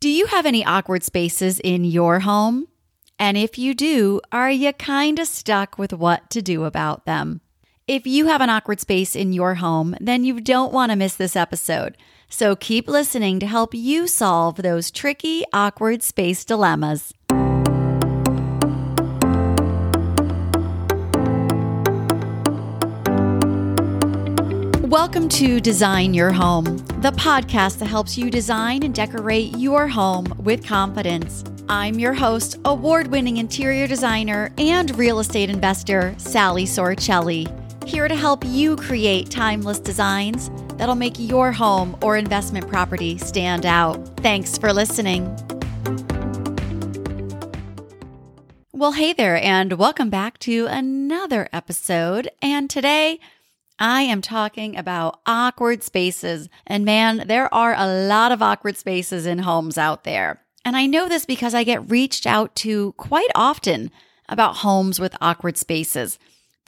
Do you have any awkward spaces in your home? And if you do, are you kind of stuck with what to do about them? If you have an awkward space in your home, then you don't want to miss this episode. So keep listening to help you solve those tricky, awkward space dilemmas. Welcome to Design Your Home, the podcast that helps you design and decorate your home with confidence. I'm your host, award winning interior designer and real estate investor, Sally Sorcelli here to help you create timeless designs that'll make your home or investment property stand out. Thanks for listening. Well, hey there, and welcome back to another episode. And today, I am talking about awkward spaces. And man, there are a lot of awkward spaces in homes out there. And I know this because I get reached out to quite often about homes with awkward spaces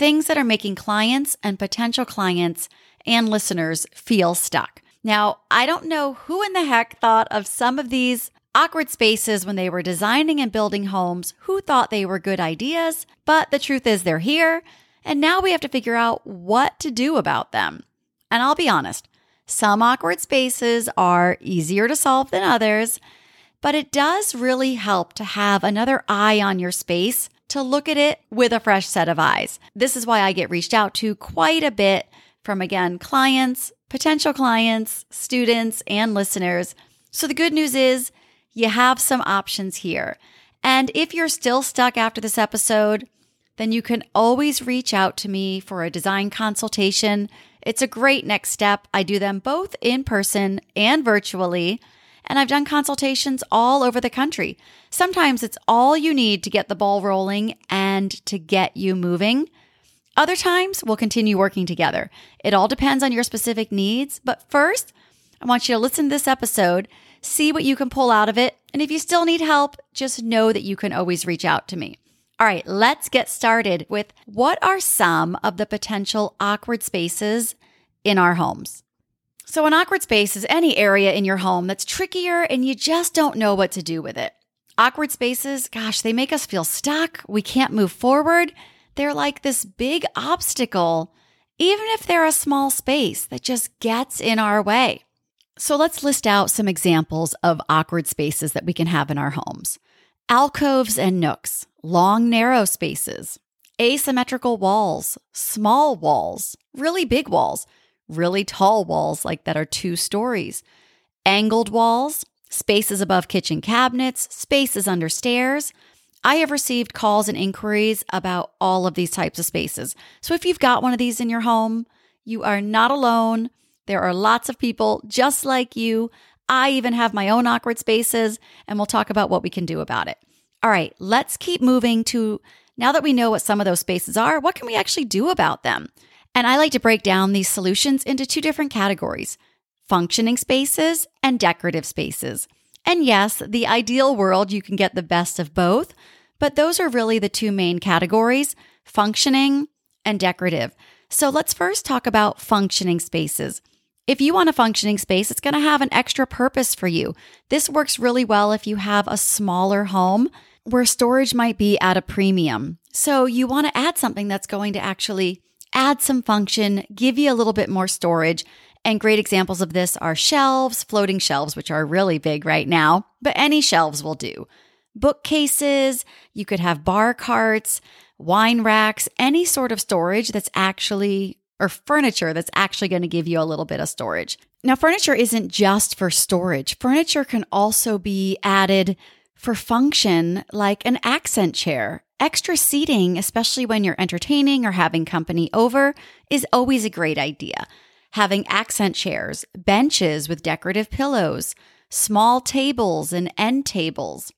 things that are making clients and potential clients and listeners feel stuck. Now, I don't know who in the heck thought of some of these awkward spaces when they were designing and building homes, who thought they were good ideas, but the truth is they're here, and now we have to figure out what to do about them. And I'll be honest, some awkward spaces are easier to solve than others, but it does really help to have another eye on your space to look at it with a fresh set of eyes. This is why I get reached out to quite a bit from, again, clients, potential clients, students, and listeners. So the good news is you have some options here. And if you're still stuck after this episode, then you can always reach out to me for a design consultation. It's a great next step. I do them both in person and virtually and I've done consultations all over the country. Sometimes it's all you need to get the ball rolling and to get you moving. Other times, we'll continue working together. It all depends on your specific needs. But first, I want you to listen to this episode, see what you can pull out of it. And if you still need help, just know that you can always reach out to me. All right, let's get started with what are some of the potential awkward spaces in our homes? So, an awkward space is any area in your home that's trickier and you just don't know what to do with it. Awkward spaces, gosh, they make us feel stuck. We can't move forward. They're like this big obstacle, even if they're a small space that just gets in our way. So, let's list out some examples of awkward spaces that we can have in our homes alcoves and nooks, long, narrow spaces, asymmetrical walls, small walls, really big walls really tall walls like that are two stories, angled walls, spaces above kitchen cabinets, spaces under stairs. I have received calls and inquiries about all of these types of spaces. So if you've got one of these in your home, you are not alone. There are lots of people just like you. I even have my own awkward spaces, and we'll talk about what we can do about it. All right, let's keep moving to now that we know what some of those spaces are, what can we actually do about them? And I like to break down these solutions into two different categories functioning spaces and decorative spaces. And yes, the ideal world, you can get the best of both, but those are really the two main categories functioning and decorative. So let's first talk about functioning spaces. If you want a functioning space, it's going to have an extra purpose for you. This works really well if you have a smaller home where storage might be at a premium. So you want to add something that's going to actually add some function, give you a little bit more storage. And great examples of this are shelves, floating shelves, which are really big right now, but any shelves will do. Bookcases, you could have bar carts, wine racks, any sort of storage that's actually, or furniture that's actually going to give you a little bit of storage. Now, furniture isn't just for storage, furniture can also be added for function, like an accent chair Extra seating, especially when you're entertaining or having company over, is always a great idea. Having accent chairs, benches with decorative pillows, small tables and end tables,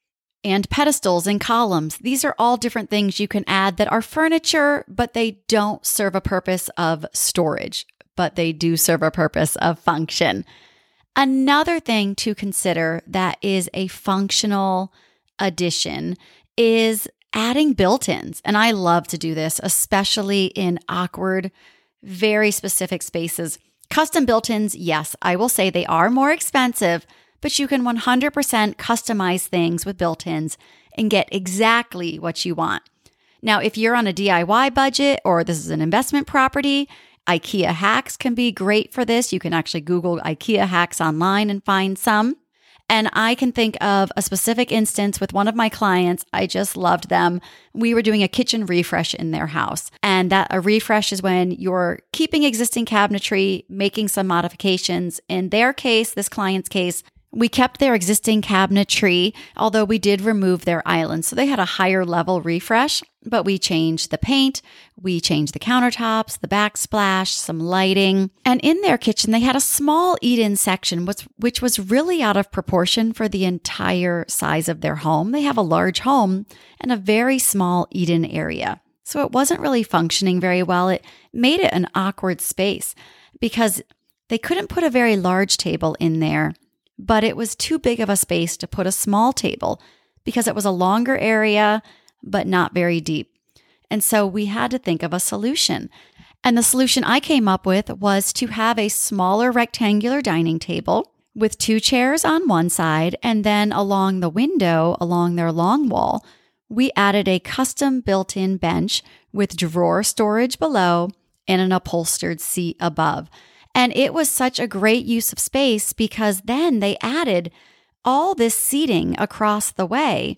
and pedestals and columns. These are all different things you can add that are furniture, but they don't serve a purpose of storage, but they do serve a purpose of function. Another thing to consider that is a functional addition is adding built ins. And I love to do this, especially in awkward, very specific spaces. Custom built ins, yes, I will say they are more expensive, but you can 100% customize things with built ins and get exactly what you want. Now, if you're on a DIY budget or this is an investment property, IKEA hacks can be great for this. You can actually Google IKEA hacks online and find some. And I can think of a specific instance with one of my clients. I just loved them. We were doing a kitchen refresh in their house. And that a refresh is when you're keeping existing cabinetry, making some modifications. In their case, this client's case, we kept their existing cabinetry, although we did remove their island. So they had a higher level refresh, but we changed the paint, we changed the countertops, the backsplash, some lighting. And in their kitchen, they had a small eat in section, which was really out of proportion for the entire size of their home. They have a large home and a very small eat in area. So it wasn't really functioning very well. It made it an awkward space because they couldn't put a very large table in there but it was too big of a space to put a small table because it was a longer area, but not very deep. And so we had to think of a solution. And the solution I came up with was to have a smaller rectangular dining table with two chairs on one side. And then along the window, along their long wall, we added a custom built in bench with drawer storage below and an upholstered seat above. And it was such a great use of space because then they added all this seating across the way.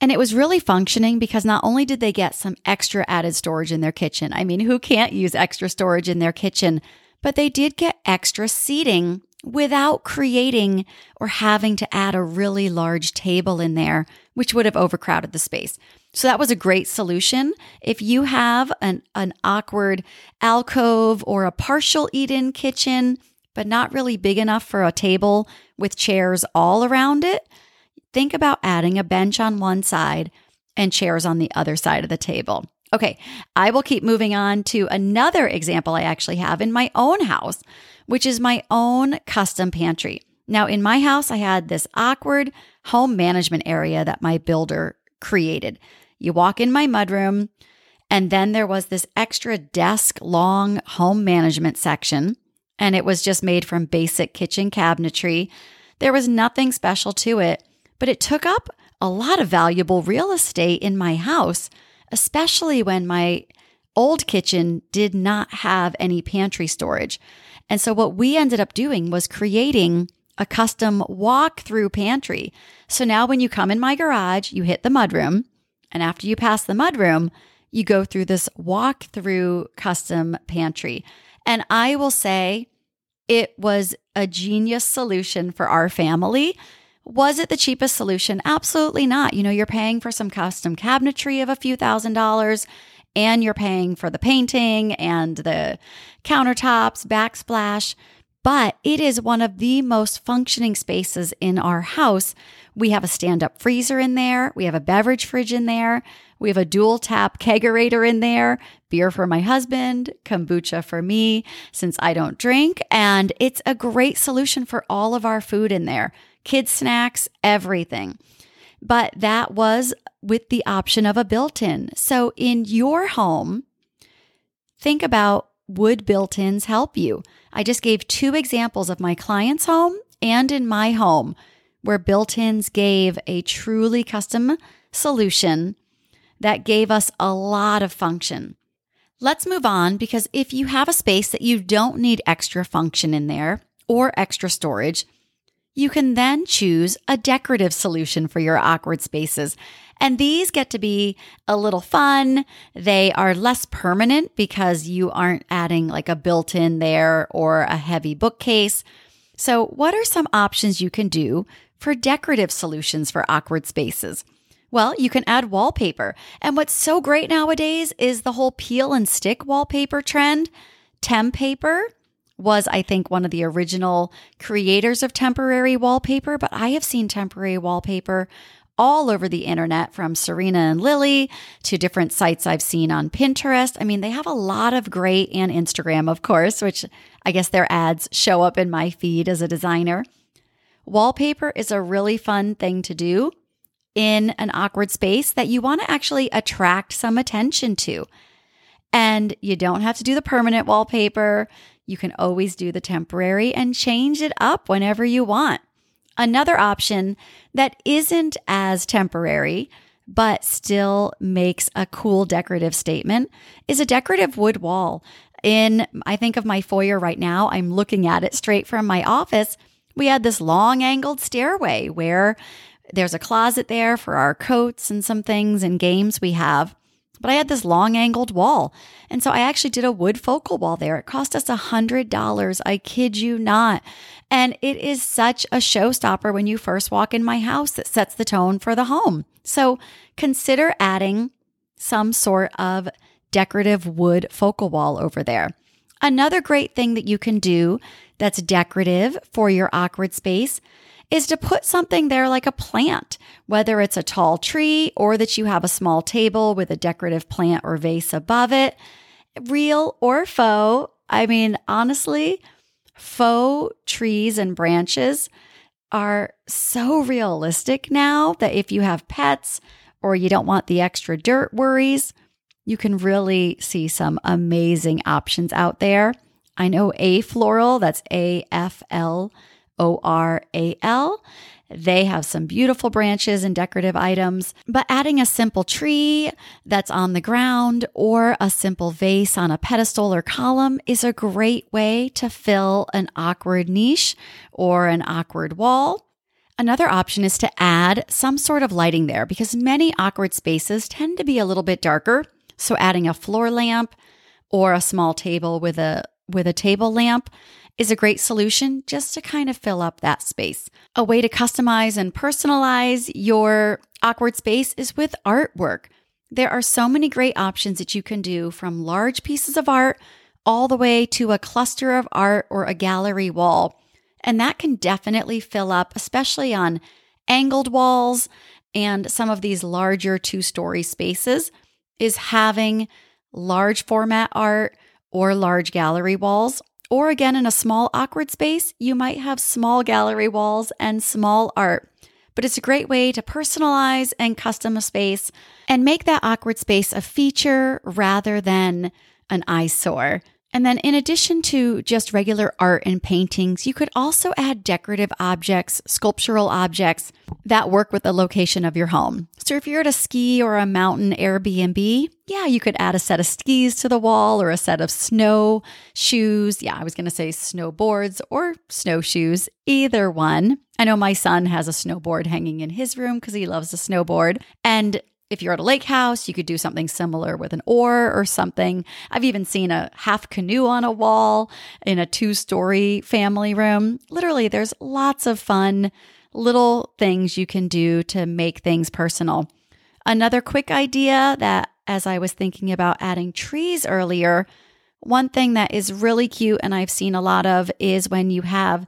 And it was really functioning because not only did they get some extra added storage in their kitchen, I mean, who can't use extra storage in their kitchen? But they did get extra seating without creating or having to add a really large table in there, which would have overcrowded the space. So that was a great solution. If you have an, an awkward alcove or a partial eat in kitchen, but not really big enough for a table with chairs all around it, think about adding a bench on one side and chairs on the other side of the table. Okay, I will keep moving on to another example I actually have in my own house, which is my own custom pantry. Now, in my house, I had this awkward home management area that my builder created. You walk in my mudroom, and then there was this extra desk long home management section, and it was just made from basic kitchen cabinetry. There was nothing special to it, but it took up a lot of valuable real estate in my house, especially when my old kitchen did not have any pantry storage. And so, what we ended up doing was creating a custom walk through pantry. So now, when you come in my garage, you hit the mudroom, and after you pass the mudroom, you go through this walk through custom pantry. And I will say it was a genius solution for our family. Was it the cheapest solution? Absolutely not. You know, you're paying for some custom cabinetry of a few thousand dollars and you're paying for the painting and the countertops, backsplash but it is one of the most functioning spaces in our house. We have a stand up freezer in there. We have a beverage fridge in there. We have a dual tap kegerator in there, beer for my husband, kombucha for me, since I don't drink. And it's a great solution for all of our food in there kids' snacks, everything. But that was with the option of a built in. So in your home, think about would built ins help you? I just gave two examples of my client's home and in my home where built ins gave a truly custom solution that gave us a lot of function. Let's move on because if you have a space that you don't need extra function in there or extra storage, you can then choose a decorative solution for your awkward spaces. And these get to be a little fun. They are less permanent because you aren't adding like a built in there or a heavy bookcase. So, what are some options you can do for decorative solutions for awkward spaces? Well, you can add wallpaper. And what's so great nowadays is the whole peel and stick wallpaper trend. Tempaper was, I think, one of the original creators of temporary wallpaper, but I have seen temporary wallpaper all over the internet from Serena and Lily to different sites I've seen on Pinterest. I mean, they have a lot of great and Instagram, of course, which I guess their ads show up in my feed as a designer. Wallpaper is a really fun thing to do in an awkward space that you want to actually attract some attention to. And you don't have to do the permanent wallpaper. You can always do the temporary and change it up whenever you want. Another option that isn't as temporary, but still makes a cool decorative statement is a decorative wood wall. In, I think of my foyer right now, I'm looking at it straight from my office. We had this long angled stairway where there's a closet there for our coats and some things and games we have. But I had this long angled wall. And so I actually did a wood focal wall there. It cost us a $100. I kid you not. And it is such a showstopper when you first walk in my house that sets the tone for the home. So consider adding some sort of decorative wood focal wall over there. Another great thing that you can do that's decorative for your awkward space is to put something there like a plant, whether it's a tall tree or that you have a small table with a decorative plant or vase above it, real or faux. I mean, honestly, faux trees and branches are so realistic now that if you have pets or you don't want the extra dirt worries, you can really see some amazing options out there. I know A Floral, that's A F L O R A L. They have some beautiful branches and decorative items, but adding a simple tree that's on the ground or a simple vase on a pedestal or column is a great way to fill an awkward niche or an awkward wall. Another option is to add some sort of lighting there because many awkward spaces tend to be a little bit darker. So adding a floor lamp or a small table with a with a table lamp is a great solution just to kind of fill up that space. A way to customize and personalize your awkward space is with artwork. There are so many great options that you can do from large pieces of art all the way to a cluster of art or a gallery wall. And that can definitely fill up, especially on angled walls and some of these larger two story spaces, is having large format art or large gallery walls or again, in a small, awkward space, you might have small gallery walls and small art. But it's a great way to personalize and custom a space and make that awkward space a feature rather than an eyesore. And then, in addition to just regular art and paintings, you could also add decorative objects, sculptural objects that work with the location of your home. So, if you're at a ski or a mountain Airbnb, yeah, you could add a set of skis to the wall or a set of snow shoes. Yeah, I was going to say snowboards or snowshoes, either one. I know my son has a snowboard hanging in his room because he loves to snowboard. And if you're at a lake house, you could do something similar with an oar or something. I've even seen a half canoe on a wall in a two story family room. Literally, there's lots of fun little things you can do to make things personal. Another quick idea that, as I was thinking about adding trees earlier, one thing that is really cute and I've seen a lot of is when you have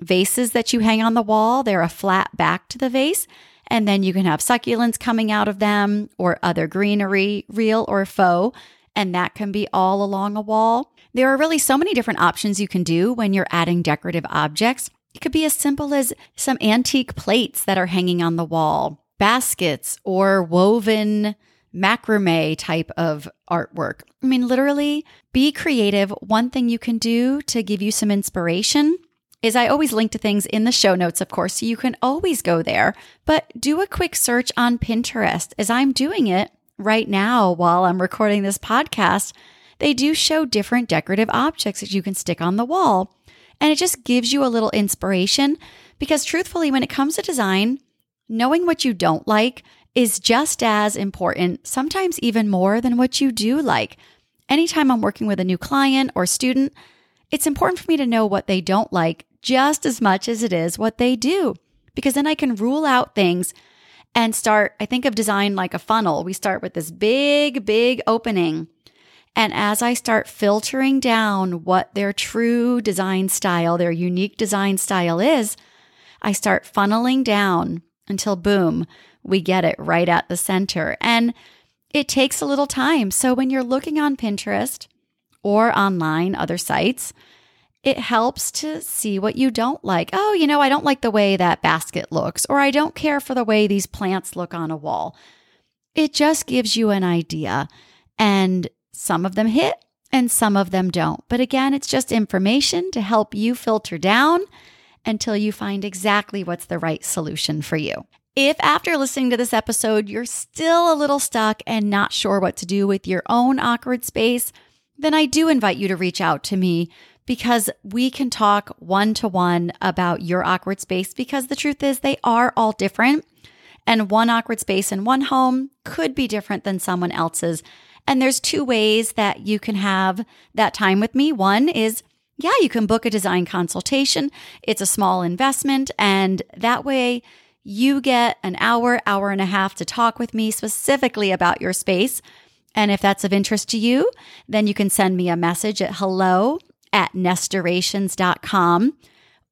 vases that you hang on the wall, they're a flat back to the vase and then you can have succulents coming out of them or other greenery, real or faux. And that can be all along a wall. There are really so many different options you can do when you're adding decorative objects. It could be as simple as some antique plates that are hanging on the wall, baskets, or woven macrame type of artwork. I mean, literally, be creative. One thing you can do to give you some inspiration is I always link to things in the show notes, of course, so you can always go there. But do a quick search on Pinterest as I'm doing it right now while I'm recording this podcast. They do show different decorative objects that you can stick on the wall. And it just gives you a little inspiration because, truthfully, when it comes to design, knowing what you don't like is just as important, sometimes even more than what you do like. Anytime I'm working with a new client or student, it's important for me to know what they don't like just as much as it is what they do, because then I can rule out things and start. I think of design like a funnel. We start with this big, big opening. And as I start filtering down what their true design style, their unique design style is, I start funneling down until boom, we get it right at the center. And it takes a little time. So when you're looking on Pinterest or online, other sites, it helps to see what you don't like. Oh, you know, I don't like the way that basket looks, or I don't care for the way these plants look on a wall. It just gives you an idea. And some of them hit and some of them don't. But again, it's just information to help you filter down until you find exactly what's the right solution for you. If after listening to this episode, you're still a little stuck and not sure what to do with your own awkward space, then I do invite you to reach out to me because we can talk one to one about your awkward space because the truth is they are all different. And one awkward space in one home could be different than someone else's. And there's two ways that you can have that time with me. One is, yeah, you can book a design consultation. It's a small investment. And that way you get an hour, hour and a half to talk with me specifically about your space. And if that's of interest to you, then you can send me a message at hello at nestorations.com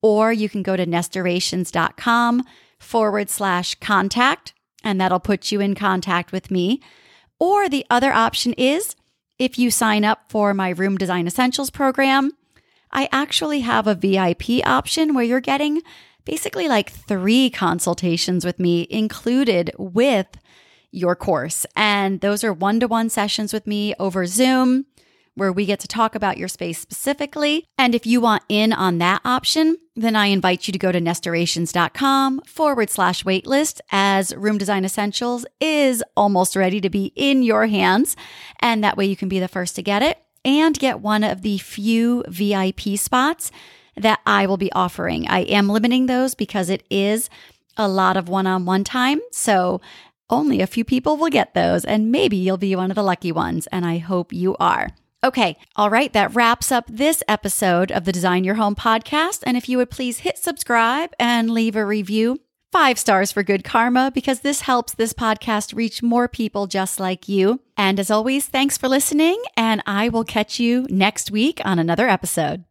or you can go to nestorations.com forward slash contact and that'll put you in contact with me. Or the other option is if you sign up for my Room Design Essentials program, I actually have a VIP option where you're getting basically like three consultations with me included with your course. And those are one to one sessions with me over Zoom where we get to talk about your space specifically. And if you want in on that option, then I invite you to go to nestorations.com forward slash waitlist as Room Design Essentials is almost ready to be in your hands. And that way you can be the first to get it and get one of the few VIP spots that I will be offering. I am limiting those because it is a lot of one on one time. So only a few people will get those, and maybe you'll be one of the lucky ones. And I hope you are. Okay, all right, that wraps up this episode of the Design Your Home podcast. And if you would please hit subscribe and leave a review, five stars for good karma, because this helps this podcast reach more people just like you. And as always, thanks for listening, and I will catch you next week on another episode.